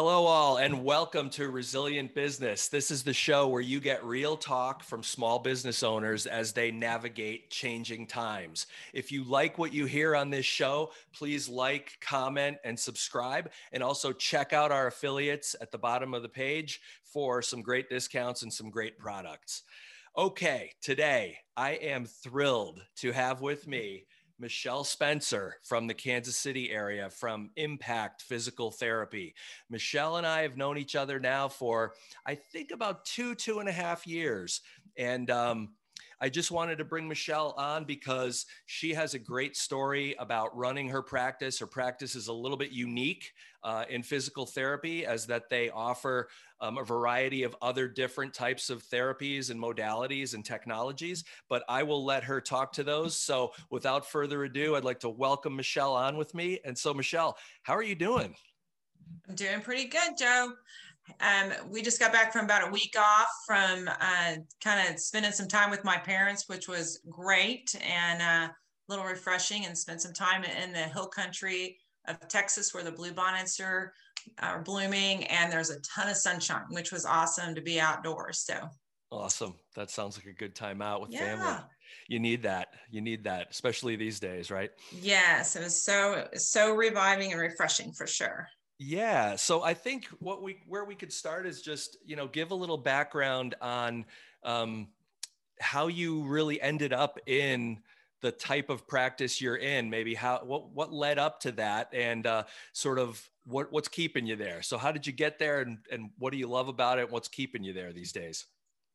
Hello, all, and welcome to Resilient Business. This is the show where you get real talk from small business owners as they navigate changing times. If you like what you hear on this show, please like, comment, and subscribe. And also check out our affiliates at the bottom of the page for some great discounts and some great products. Okay, today I am thrilled to have with me Michelle Spencer from the Kansas City area from Impact Physical Therapy. Michelle and I have known each other now for, I think, about two, two and a half years. And um, I just wanted to bring Michelle on because she has a great story about running her practice. Her practice is a little bit unique uh, in physical therapy, as that they offer um, a variety of other different types of therapies and modalities and technologies. But I will let her talk to those. So without further ado, I'd like to welcome Michelle on with me. And so, Michelle, how are you doing? I'm doing pretty good, Joe. Um, we just got back from about a week off from uh, kind of spending some time with my parents, which was great and uh, a little refreshing, and spent some time in the hill country of Texas where the bluebonnets are, are blooming, and there's a ton of sunshine, which was awesome to be outdoors. So awesome! That sounds like a good time out with yeah. family. You need that. You need that, especially these days, right? Yes, it was so so reviving and refreshing for sure. Yeah. So I think what we where we could start is just you know give a little background on um, how you really ended up in the type of practice you're in. Maybe how what what led up to that, and uh, sort of what what's keeping you there. So how did you get there, and and what do you love about it? What's keeping you there these days?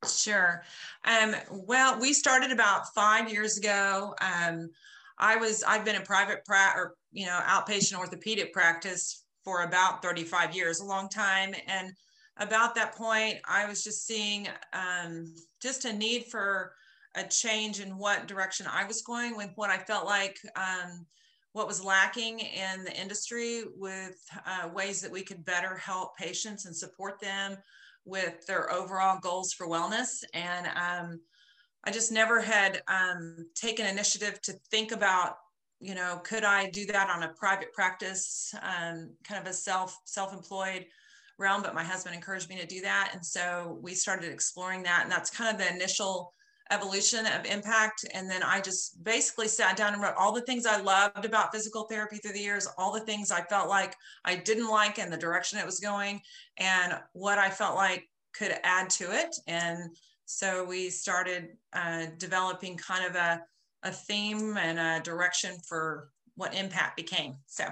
Sure. Um, well, we started about five years ago. Um, I was I've been in private pra- or you know outpatient orthopedic practice for about 35 years, a long time. And about that point, I was just seeing um, just a need for a change in what direction I was going with what I felt like um, what was lacking in the industry with uh, ways that we could better help patients and support them with their overall goals for wellness. And um, I just never had um, taken initiative to think about you know, could I do that on a private practice, um, kind of a self self-employed realm? But my husband encouraged me to do that, and so we started exploring that, and that's kind of the initial evolution of impact. And then I just basically sat down and wrote all the things I loved about physical therapy through the years, all the things I felt like I didn't like and the direction it was going, and what I felt like could add to it. And so we started uh, developing kind of a a theme and a direction for what impact became. So.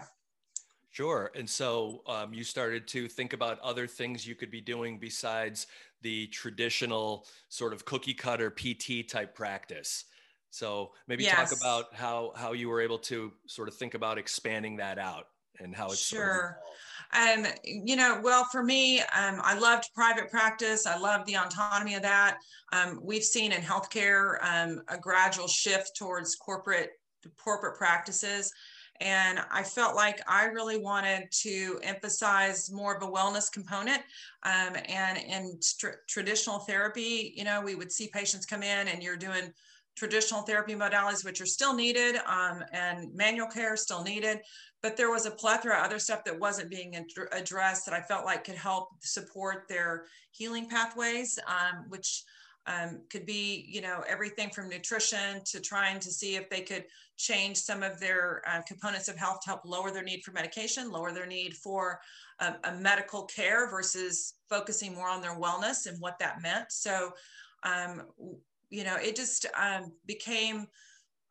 Sure. And so um, you started to think about other things you could be doing besides the traditional sort of cookie cutter PT type practice. So maybe yes. talk about how how you were able to sort of think about expanding that out and how it's sure. Sort of um, you know, well, for me, um, I loved private practice. I loved the autonomy of that. Um, we've seen in healthcare um, a gradual shift towards corporate corporate practices. And I felt like I really wanted to emphasize more of a wellness component. Um, and in tr- traditional therapy, you know, we would see patients come in and you're doing traditional therapy modalities, which are still needed, um, and manual care still needed. But there was a plethora of other stuff that wasn't being ad- addressed that I felt like could help support their healing pathways, um, which um, could be, you know, everything from nutrition to trying to see if they could change some of their uh, components of health to help lower their need for medication, lower their need for um, a medical care versus focusing more on their wellness and what that meant. So um, you know, it just um, became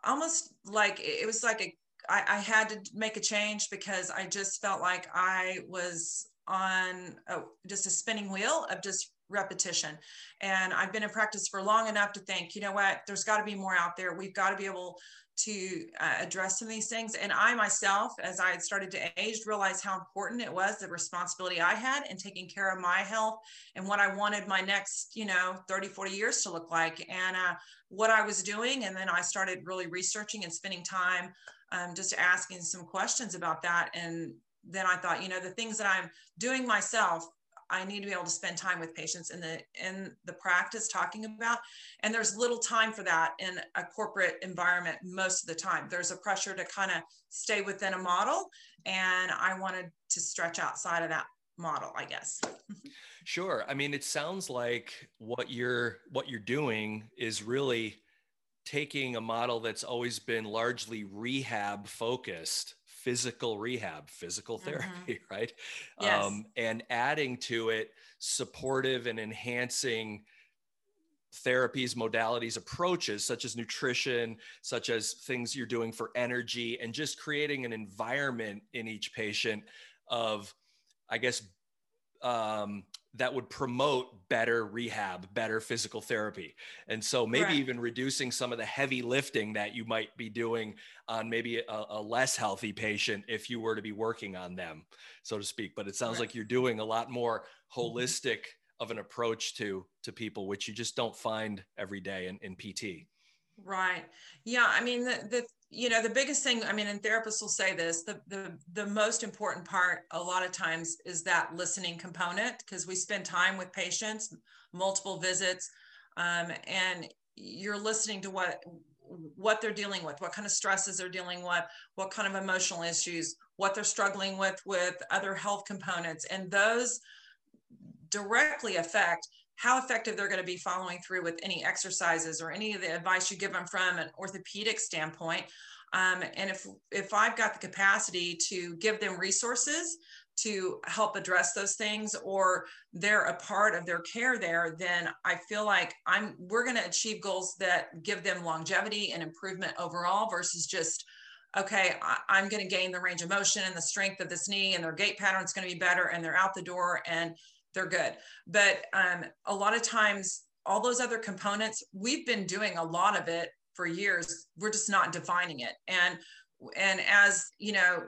almost like it was like a I, I had to make a change because I just felt like I was on a, just a spinning wheel of just repetition. And I've been in practice for long enough to think, you know what, there's got to be more out there. We've got to be able to uh, address some of these things. And I myself, as I had started to age, realized how important it was the responsibility I had in taking care of my health and what I wanted my next, you know, 30, 40 years to look like and uh, what I was doing. And then I started really researching and spending time um, just asking some questions about that. And then I thought, you know, the things that I'm doing myself I need to be able to spend time with patients in the in the practice talking about. And there's little time for that in a corporate environment most of the time. There's a pressure to kind of stay within a model. And I wanted to stretch outside of that model i guess sure i mean it sounds like what you're what you're doing is really taking a model that's always been largely rehab focused physical rehab physical mm-hmm. therapy mm-hmm. right yes. um, and adding to it supportive and enhancing therapies, modalities, approaches such as nutrition, such as things you're doing for energy, and just creating an environment in each patient of, I guess, um, that would promote better rehab, better physical therapy. And so maybe right. even reducing some of the heavy lifting that you might be doing on maybe a, a, less healthy patient if you were to be working on them, so to speak. But it sounds right. like you're doing a lot more mm-hmm. holistic of an approach to to people which you just don't find every day in, in pt right. Yeah i mean the, the you know the biggest thing i mean and therapists will say this the the, the most important part a lot of times is that listening component because we spend time with patients multiple visits um, and you're listening to what what they're dealing with what kind of stresses they're dealing with what kind of emotional issues what they're struggling with with other health components and those directly affect how effective they're going to be following through with any exercises or any of the advice you give them from an orthopedic standpoint. Um, and if if I've got the capacity to give them resources to help address those things, or they're a part of their care there, then I feel like I'm we're going to achieve goals that give them longevity and improvement overall versus just okay, I, am going to gain the range of motion and the strength of this knee, and their gait pattern is going to be better, and they're out the door, and they're good. But um, a lot of times, all those other components, we've been doing a lot of it for years. We're just not defining it. And and as you know,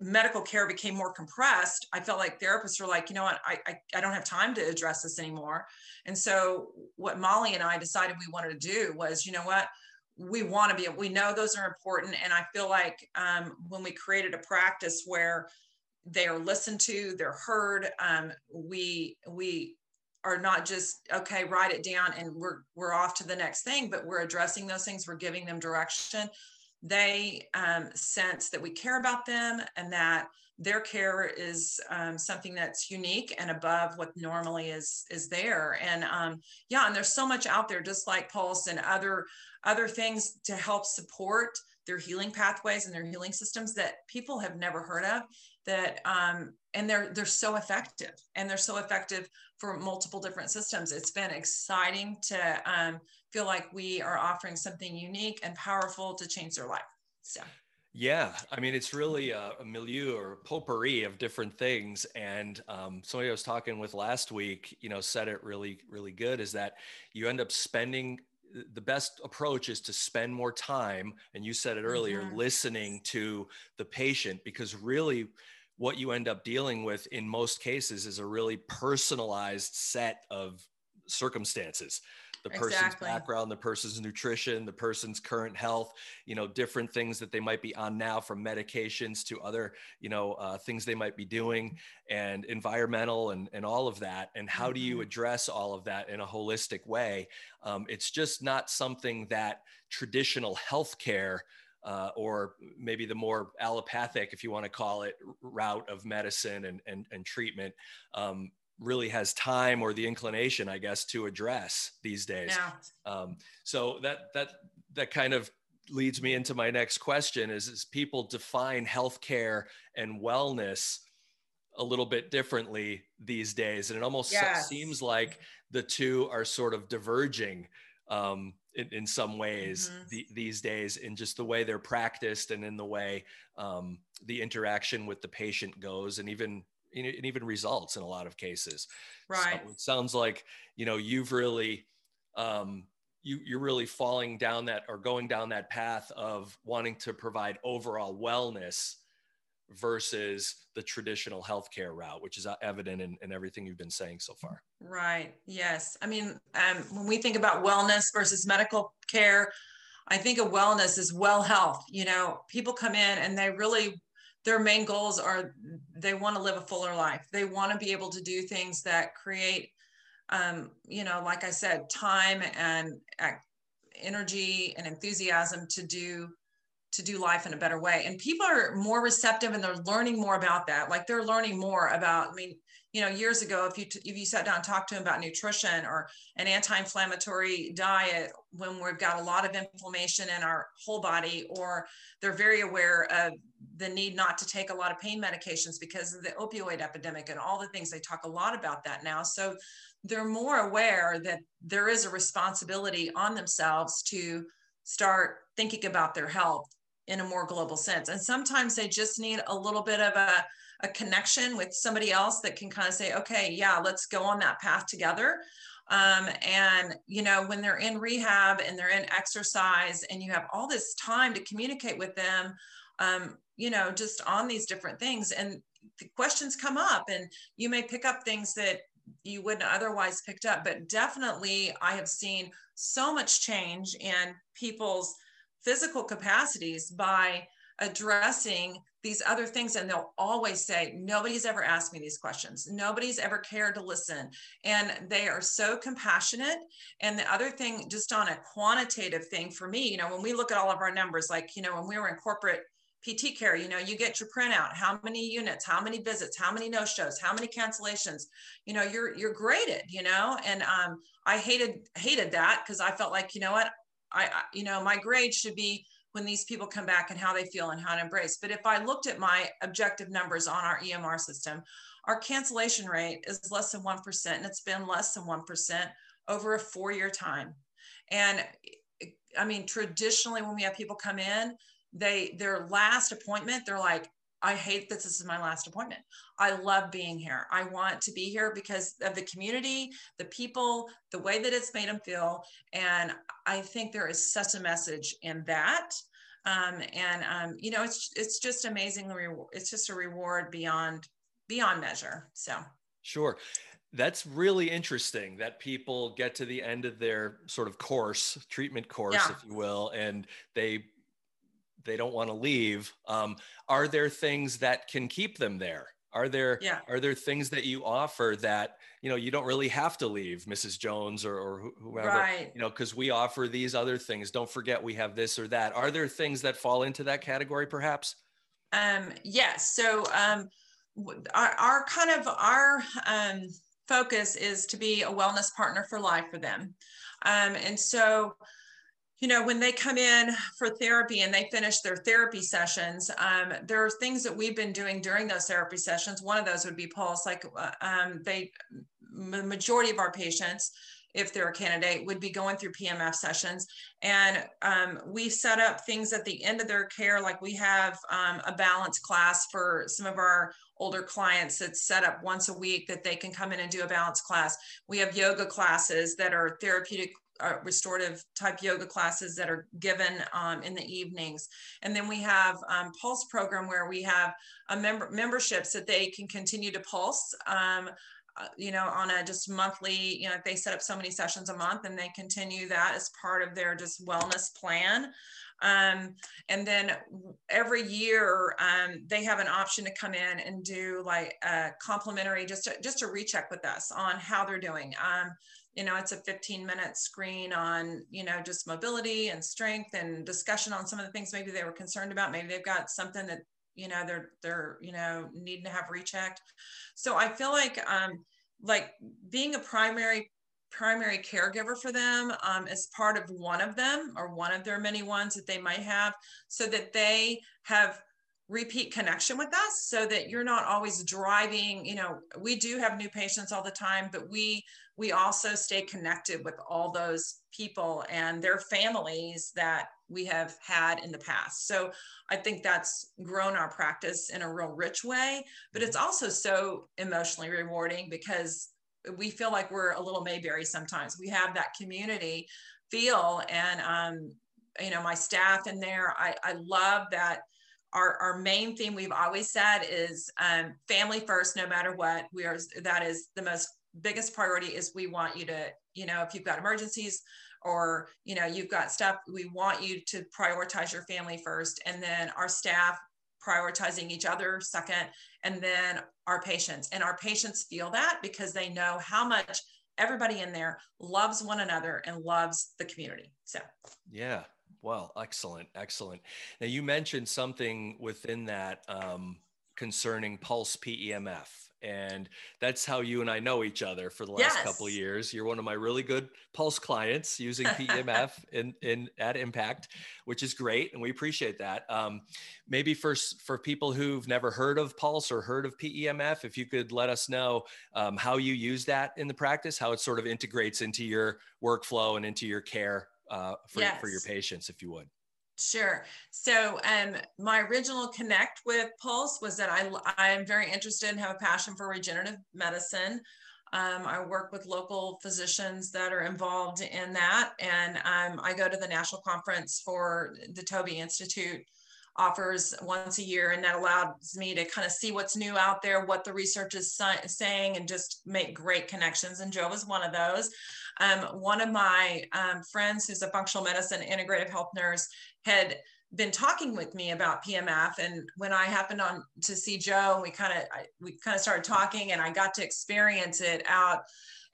medical care became more compressed, I felt like therapists were like, you know what, I, I, I don't have time to address this anymore. And so what Molly and I decided we wanted to do was, you know what, we want to be, we know those are important. And I feel like um, when we created a practice where they are listened to they're heard um, we we are not just okay write it down and we're we're off to the next thing but we're addressing those things we're giving them direction. They um, sense that we care about them and that their care is um, something that's unique and above what normally is is there. And um, yeah and there's so much out there just like pulse and other other things to help support their healing pathways and their healing systems that people have never heard of that um, and they're they're so effective and they're so effective for multiple different systems it's been exciting to um, feel like we are offering something unique and powerful to change their life so yeah, I mean, it's really a, a milieu or potpourri of different things. And um, somebody I was talking with last week, you know, said it really, really good is that you end up spending the best approach is to spend more time and you said it earlier mm-hmm. listening to the patient because really what you end up dealing with in most cases is a really personalized set of circumstances the person's exactly. background, the person's nutrition, the person's current health, you know, different things that they might be on now from medications to other, you know, uh, things they might be doing and environmental and, and all of that. And how do you mm-hmm. address all of that in a holistic way? Um, it's just not something that traditional healthcare uh, or maybe the more allopathic, if you want to call it, route of medicine and, and, and treatment um, really has time or the inclination, I guess, to address these days. Yeah. Um, so that that that kind of leads me into my next question: is, is people define healthcare and wellness a little bit differently these days, and it almost yes. seems like the two are sort of diverging. Um, in, in, some ways mm-hmm. the, these days in just the way they're practiced and in the way um, the interaction with the patient goes and even and even results in a lot of cases. Right. So it sounds like you know you've really um, you you're really falling down that or going down that path of wanting to provide overall wellness versus the traditional healthcare route, which is uh, evident in, in everything you've been saying so far. Right. Yes. I mean, um, when we think about wellness versus medical care, I think of wellness as well health. You know, people come in and they really their main goals are they want to live a fuller life. They want to be able to do things that create, um, you know, like I said, time and energy and enthusiasm to do to do life in a better way and people are more receptive and they're learning more about that like they're learning more about i mean you know years ago if you t- if you sat down and talked to them about nutrition or an anti-inflammatory diet when we've got a lot of inflammation in our whole body or they're very aware of the need not to take a lot of pain medications because of the opioid epidemic and all the things they talk a lot about that now so they're more aware that there is a responsibility on themselves to start thinking about their health in a more global sense and sometimes they just need a little bit of a a connection with somebody else that can kind of say, okay, yeah, let's go on that path together. Um, and you know when they're in rehab and they're in exercise and you have all this time to communicate with them um, you know just on these different things and the questions come up and you may pick up things that you wouldn't otherwise picked up but definitely i have seen so much change in people's physical capacities by addressing these other things and they'll always say nobody's ever asked me these questions. Nobody's ever cared to listen. And they are so compassionate. And the other thing just on a quantitative thing for me you know when we look at all of our numbers like you know when we were in corporate PT care, you know, you get your printout, how many units, how many visits, how many no shows, how many cancellations, you know, you're, you're graded, you know, and um, I hated, hated that because I felt like, you know what, I, I, you know, my grade should be when these people come back and how they feel and how to embrace. But if I looked at my objective numbers on our EMR system, our cancellation rate is less than 1%, and it's been less than 1% over a four year time. And I mean, traditionally, when we have people come in, they their last appointment, they're like, I hate that this is my last appointment. I love being here. I want to be here because of the community, the people, the way that it's made them feel. And I think there is such a message in that. Um, and um, you know, it's it's just amazingly it's just a reward beyond beyond measure. So sure. That's really interesting that people get to the end of their sort of course, treatment course, yeah. if you will, and they they don't want to leave um, are there things that can keep them there? Are there yeah. are there things that you offer that you know you don't really have to leave mrs jones or, or whoever right. you know because we offer these other things. Don't forget we have this or that. Are there things that fall into that category perhaps? Um yes. So um our, our kind of our um focus is to be a wellness partner for life for them. Um and so you know, when they come in for therapy and they finish their therapy sessions, um, there are things that we've been doing during those therapy sessions. One of those would be pulse. Like uh, um, they, the majority of our patients, if they're a candidate, would be going through PMF sessions. And um, we set up things at the end of their care, like we have um, a balance class for some of our older clients that's set up once a week that they can come in and do a balance class. We have yoga classes that are therapeutic uh, restorative type yoga classes that are given um, in the evenings. And then we have um, Pulse program where we have a member memberships that they can continue to pulse. Um, uh, you know, on a just monthly, you know, if they set up so many sessions a month and they continue that as part of their just wellness plan. Um, and then every year um, they have an option to come in and do like a complimentary, just to, just a recheck with us on how they're doing. Um, you know it's a 15 minute screen on you know just mobility and strength and discussion on some of the things maybe they were concerned about. Maybe they've got something that you know they're they're you know needing to have rechecked. So i feel like um like being a primary primary caregiver for them um, as part of one of them or one of their many ones that they might have so that they have repeat connection with us so that you're not always driving you know we do have new patients all the time but we we also stay connected with all those people and their families that we have had in the past so i think that's grown our practice in a real rich way but it's mm-hmm. also so emotionally rewarding because we feel like we're a little mayberry sometimes we have that community feel and um you know my staff in there i i love that our, our main theme we've always said is um, family first no matter what. We are that is the most biggest priority is we want you to you know if you've got emergencies or you know you've got stuff we want you to prioritize your family first and then our staff prioritizing each other second and then our patients. And our patients feel that because they know how much everybody in there loves one another and loves the community. So. Yeah Well, excellent, excellent. Now you mentioned something within that um, concerning Pulse PEMF, and that's how you and I know each other for the last yes. couple of years. You're one of my really good Pulse clients using PEMF in, in at Impact, which is great, and we appreciate that. Um, maybe for for people who've never heard of Pulse or heard of PEMF, if you could let us know um, how you use that in the practice, how it sort of integrates into your workflow and into your care uh, for, yes. for your patients, if you would. Sure. So, um, my original connect with Pulse was that I I am very interested and have a passion for regenerative medicine. Um, I work with local physicians that are involved in that, and um, I go to the national conference for the TOBI Institute offers once a year and that allows me to kind of see what's new out there what the research is saying and just make great connections and joe was one of those um, one of my um, friends who's a functional medicine integrative health nurse had been talking with me about PMF and when I happened on to see Joe we kind of we kind of started talking and I got to experience it out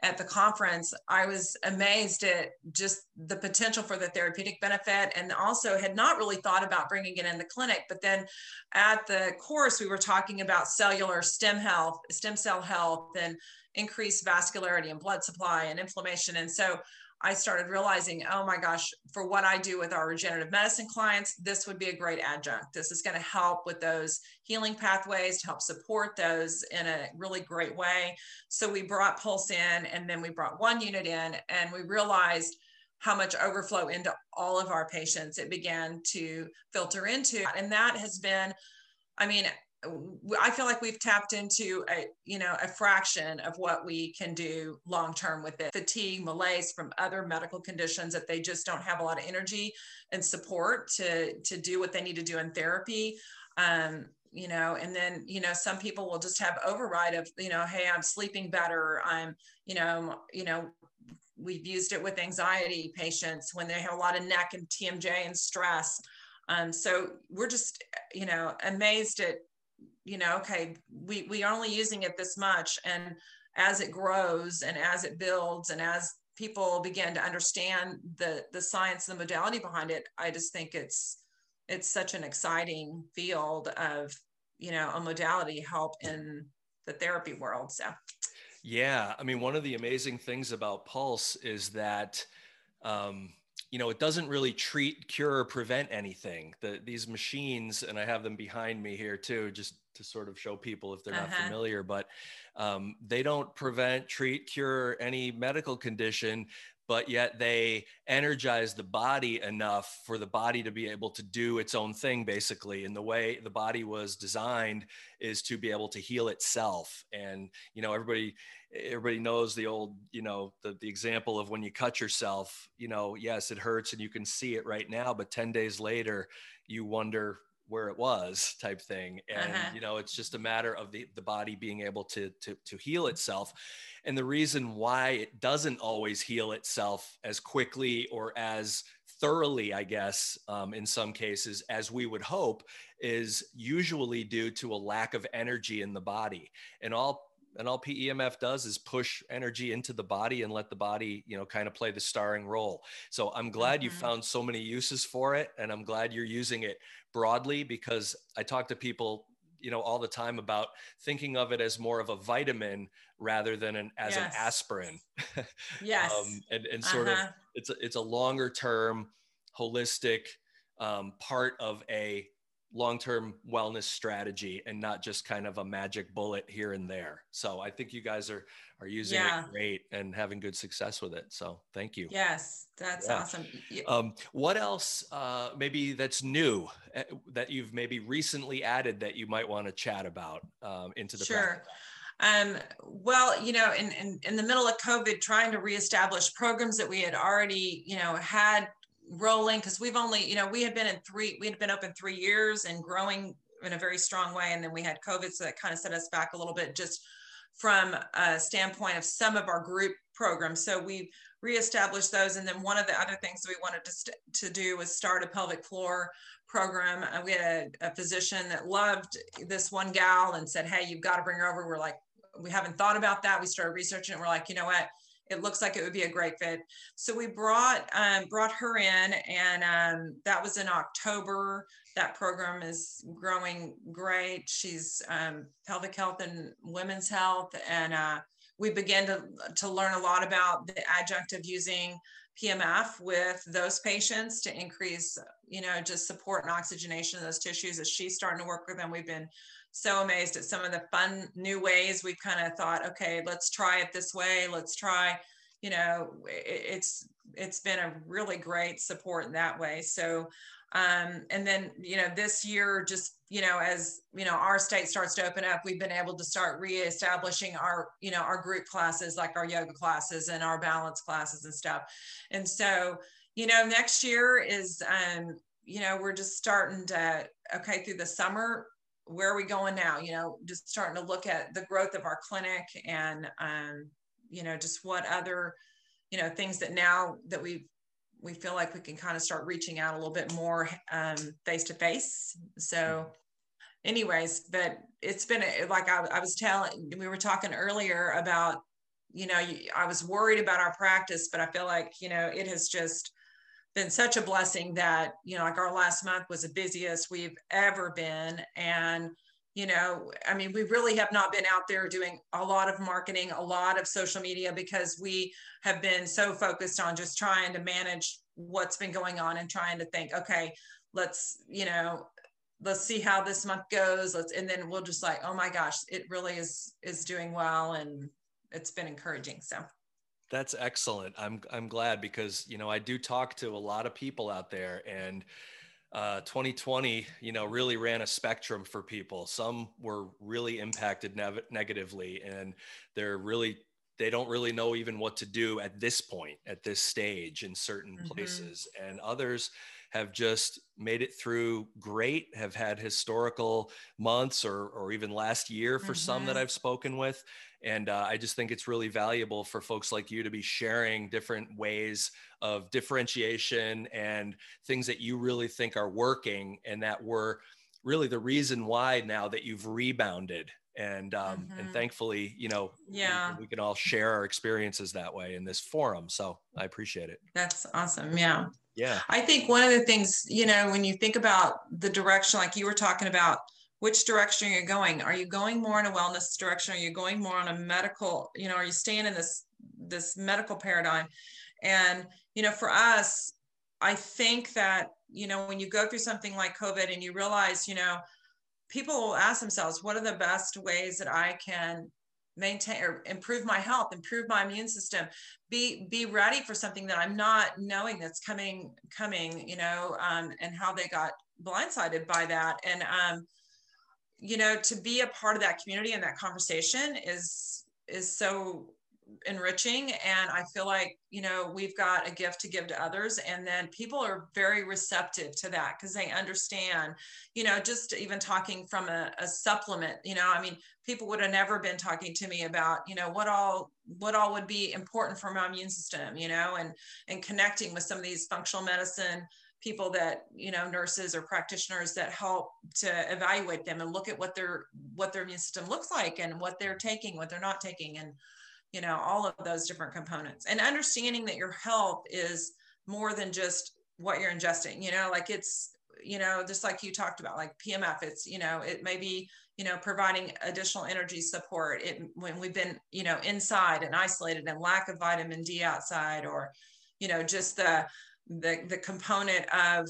at the conference, I was amazed at just the potential for the therapeutic benefit and also had not really thought about bringing it in the clinic. But then at the course, we were talking about cellular stem health, stem cell health, and increased vascularity and blood supply and inflammation. And so I started realizing, oh my gosh, for what I do with our regenerative medicine clients, this would be a great adjunct. This is going to help with those healing pathways to help support those in a really great way. So we brought Pulse in and then we brought one unit in and we realized how much overflow into all of our patients it began to filter into. And that has been, I mean, I feel like we've tapped into a you know a fraction of what we can do long term with it. Fatigue, malaise from other medical conditions that they just don't have a lot of energy and support to to do what they need to do in therapy. Um, you know, and then you know some people will just have override of you know, hey, I'm sleeping better. I'm you know you know we've used it with anxiety patients when they have a lot of neck and TMJ and stress. Um, so we're just, you know, amazed at you know, okay, we, we are only using it this much. And as it grows and as it builds and as people begin to understand the, the science, the modality behind it, I just think it's, it's such an exciting field of, you know, a modality help in the therapy world. So, yeah. I mean, one of the amazing things about Pulse is that, um, you know, it doesn't really treat, cure, or prevent anything. The, these machines, and I have them behind me here too, just to sort of show people if they're uh-huh. not familiar, but um, they don't prevent, treat, cure any medical condition, but yet they energize the body enough for the body to be able to do its own thing, basically. And the way the body was designed is to be able to heal itself. And, you know, everybody, everybody knows the old you know the, the example of when you cut yourself you know yes it hurts and you can see it right now but 10 days later you wonder where it was type thing and uh-huh. you know it's just a matter of the, the body being able to, to to heal itself and the reason why it doesn't always heal itself as quickly or as thoroughly i guess um, in some cases as we would hope is usually due to a lack of energy in the body and all and all PEMF does is push energy into the body and let the body, you know, kind of play the starring role. So I'm glad mm-hmm. you found so many uses for it, and I'm glad you're using it broadly because I talk to people, you know, all the time about thinking of it as more of a vitamin rather than an as yes. an aspirin. yes. Um, and and sort uh-huh. of it's a, it's a longer term, holistic um, part of a long-term wellness strategy and not just kind of a magic bullet here and there. So I think you guys are are using yeah. it great and having good success with it. So thank you. Yes, that's yeah. awesome. Um, what else uh, maybe that's new uh, that you've maybe recently added that you might want to chat about um, into the sure. Um, well, you know, in, in, in the middle of COVID, trying to reestablish programs that we had already, you know, had rolling because we've only, you know, we had been in three, we had been open three years and growing in a very strong way. And then we had COVID, so that kind of set us back a little bit just from a standpoint of some of our group programs. So we reestablished those. And then one of the other things we wanted to, st- to do was start a pelvic floor program. Uh, we had a, a physician that loved this one gal and said, Hey, you've got to bring her over. We're like, we haven't thought about that. We started researching it. We're like, you know what? It looks like it would be a great fit. So we brought um, brought her in, and um, that was in October. That program is growing great. She's um, pelvic health and women's health, and uh, we began to to learn a lot about the adjunct of using PMF with those patients to increase, you know, just support and oxygenation of those tissues. As she's starting to work with them, we've been so amazed at some of the fun new ways we've kind of thought okay let's try it this way let's try you know it's it's been a really great support in that way so um, and then you know this year just you know as you know our state starts to open up we've been able to start reestablishing our you know our group classes like our yoga classes and our balance classes and stuff and so you know next year is um you know we're just starting to okay through the summer where are we going now? You know, just starting to look at the growth of our clinic and, um, you know, just what other, you know, things that now that we we feel like we can kind of start reaching out a little bit more face to face. So, hmm. anyways, but it's been like I, I was telling, we were talking earlier about, you know, I was worried about our practice, but I feel like, you know, it has just been such a blessing that you know like our last month was the busiest we've ever been and you know i mean we really have not been out there doing a lot of marketing a lot of social media because we have been so focused on just trying to manage what's been going on and trying to think okay let's you know let's see how this month goes let's and then we'll just like oh my gosh it really is is doing well and it's been encouraging so that's excellent. I'm I'm glad because you know I do talk to a lot of people out there, and uh, 2020, you know, really ran a spectrum for people. Some were really impacted ne- negatively, and they're really they don't really know even what to do at this point, at this stage in certain mm-hmm. places, and others have just made it through great, have had historical months or, or even last year for mm-hmm. some that mm-hmm. I've spoken with. And uh, I just think it's really valuable for folks like you to be sharing different ways of differentiation and things that you really think are working and that were really the reason why now that you've rebounded and um, mm-hmm. and thankfully you know yeah we, we, can all share our experiences that way in this forum so i appreciate it that's awesome yeah yeah. I think one of the things you know when you think about the direction like you were talking about which direction you're you going are you going more in a wellness direction? Are you going more on a medical you know are you staying in this this medical paradigm? And you know for us i think that you know when you go through something like covid and you realize you know people will ask themselves what are the best ways that i can maintain or improve my health improve my immune system be be ready for something that i'm not knowing that's coming coming you know um, and how they got blindsided by that. And um, you know to be a part of that community and that conversation is is so enriching and i feel like you know we've got a gift to give to others and then people are very receptive to that because they understand you know just even talking from a, a, supplement you know i mean people would have never been talking to me about you know what all what all would be important for my immune system you know and and connecting with some of these functional medicine people that you know nurses or practitioners that help to evaluate them and look at what their what their immune system looks like and what they're taking what they're not taking and you know all of those different components. And understanding that your health is more than just what you're ingesting you know like it's you know just like you talked about like pmf it's you know it may be you know providing additional energy support. It when we've been you know inside and isolated and lack of vitamin d outside or you know just the the the component of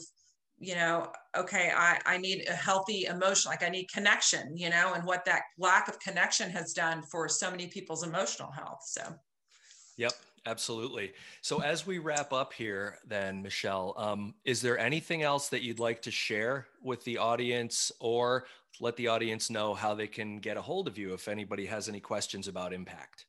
you know okay i i need a healthy emotion like i need connection you know and what that lack of connection has done for so many people's emotional health so. Yep absolutely. So as we wrap up here then michelle um, is there anything else that you'd like to share with the audience or let the audience know how they can get a hold of you if anybody has any questions about impact?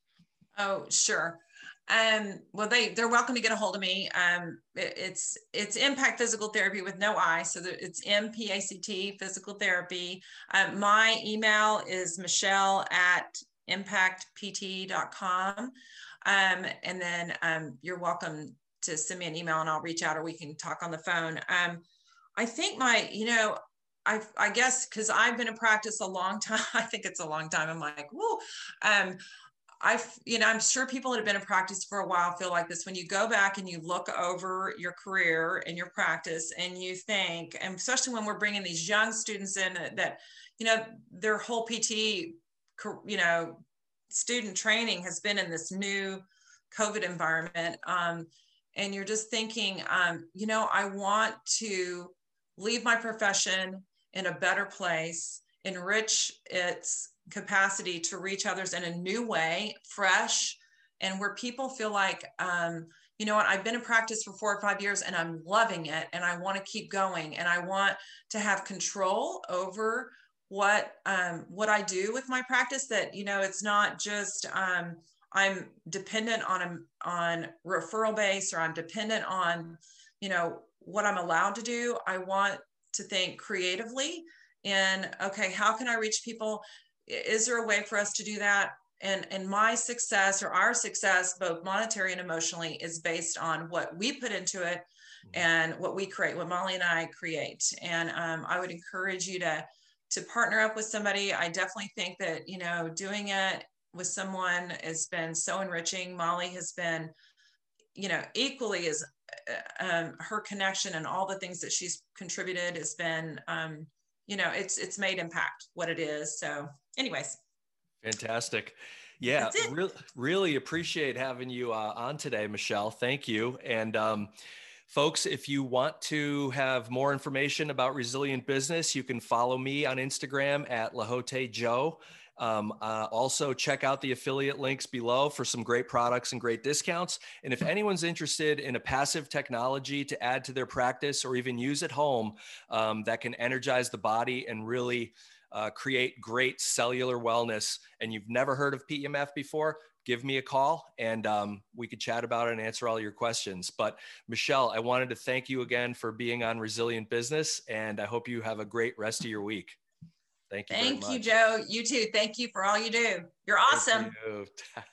Oh sure um, well, they they're welcome to get a hold of me. Um, it, it's it's Impact Physical Therapy with no I, so it's M P A C T Physical Therapy. Um, my email is Michelle at impactpt.com, um, and then um, you're welcome to send me an email, and I'll reach out, or we can talk on the phone. Um, I think my, you know, I, I guess because I've been in practice a long time. I think it's a long time. I'm like, whoa. Um, I, you know, I'm sure people that have been in practice for a while feel like this. When you go back and you look over your career and your practice, and you think, and especially when we're bringing these young students in that, you know, their whole PT, you know, student training has been in this new COVID environment. Um, and you're just thinking, um, you know, I want to leave my profession in a better place, enrich its capacity to reach others in a new way, fresh, and where people feel like, um, you know what, I've been in practice for four or five years and I'm loving it and I want to keep going and I want to have control over what um, what I do with my practice. That you know, it's not just um, I'm dependent on a on referral base or I'm dependent on you know what I'm allowed to do. I want to think creatively and okay, how can I reach people is there a way for us to do that? And and my success or our success both monetary and emotionally is based on what we put into it mm-hmm. and what we create what molly and i create. And um, i would encourage you to to partner up with somebody. I definitely think that you know doing it with someone has been so enriching. Molly has been you know equally as uh, um, her connection and all the things that she's contributed has been um, you know it's it's made impact what it is. So anyways. Fantastic. Yeah re- really appreciate having you uh, on today michelle. Thank you. And um, folks if you want to have more information about resilient business you can follow me on instagram at lahote joe um, uh, also, check out the affiliate links below for some great products and great discounts. And if anyone's interested in a passive technology to add to their practice or even use at home um, that can energize the body and really uh, create great cellular wellness, and you've never heard of PEMF before, give me a call and um, we could chat about it and answer all your questions. But Michelle, I wanted to thank you again for being on Resilient Business, and I hope you have a great rest of your week. Thank you. Thank you, Joe. You too. Thank you for all you do. You're awesome. You.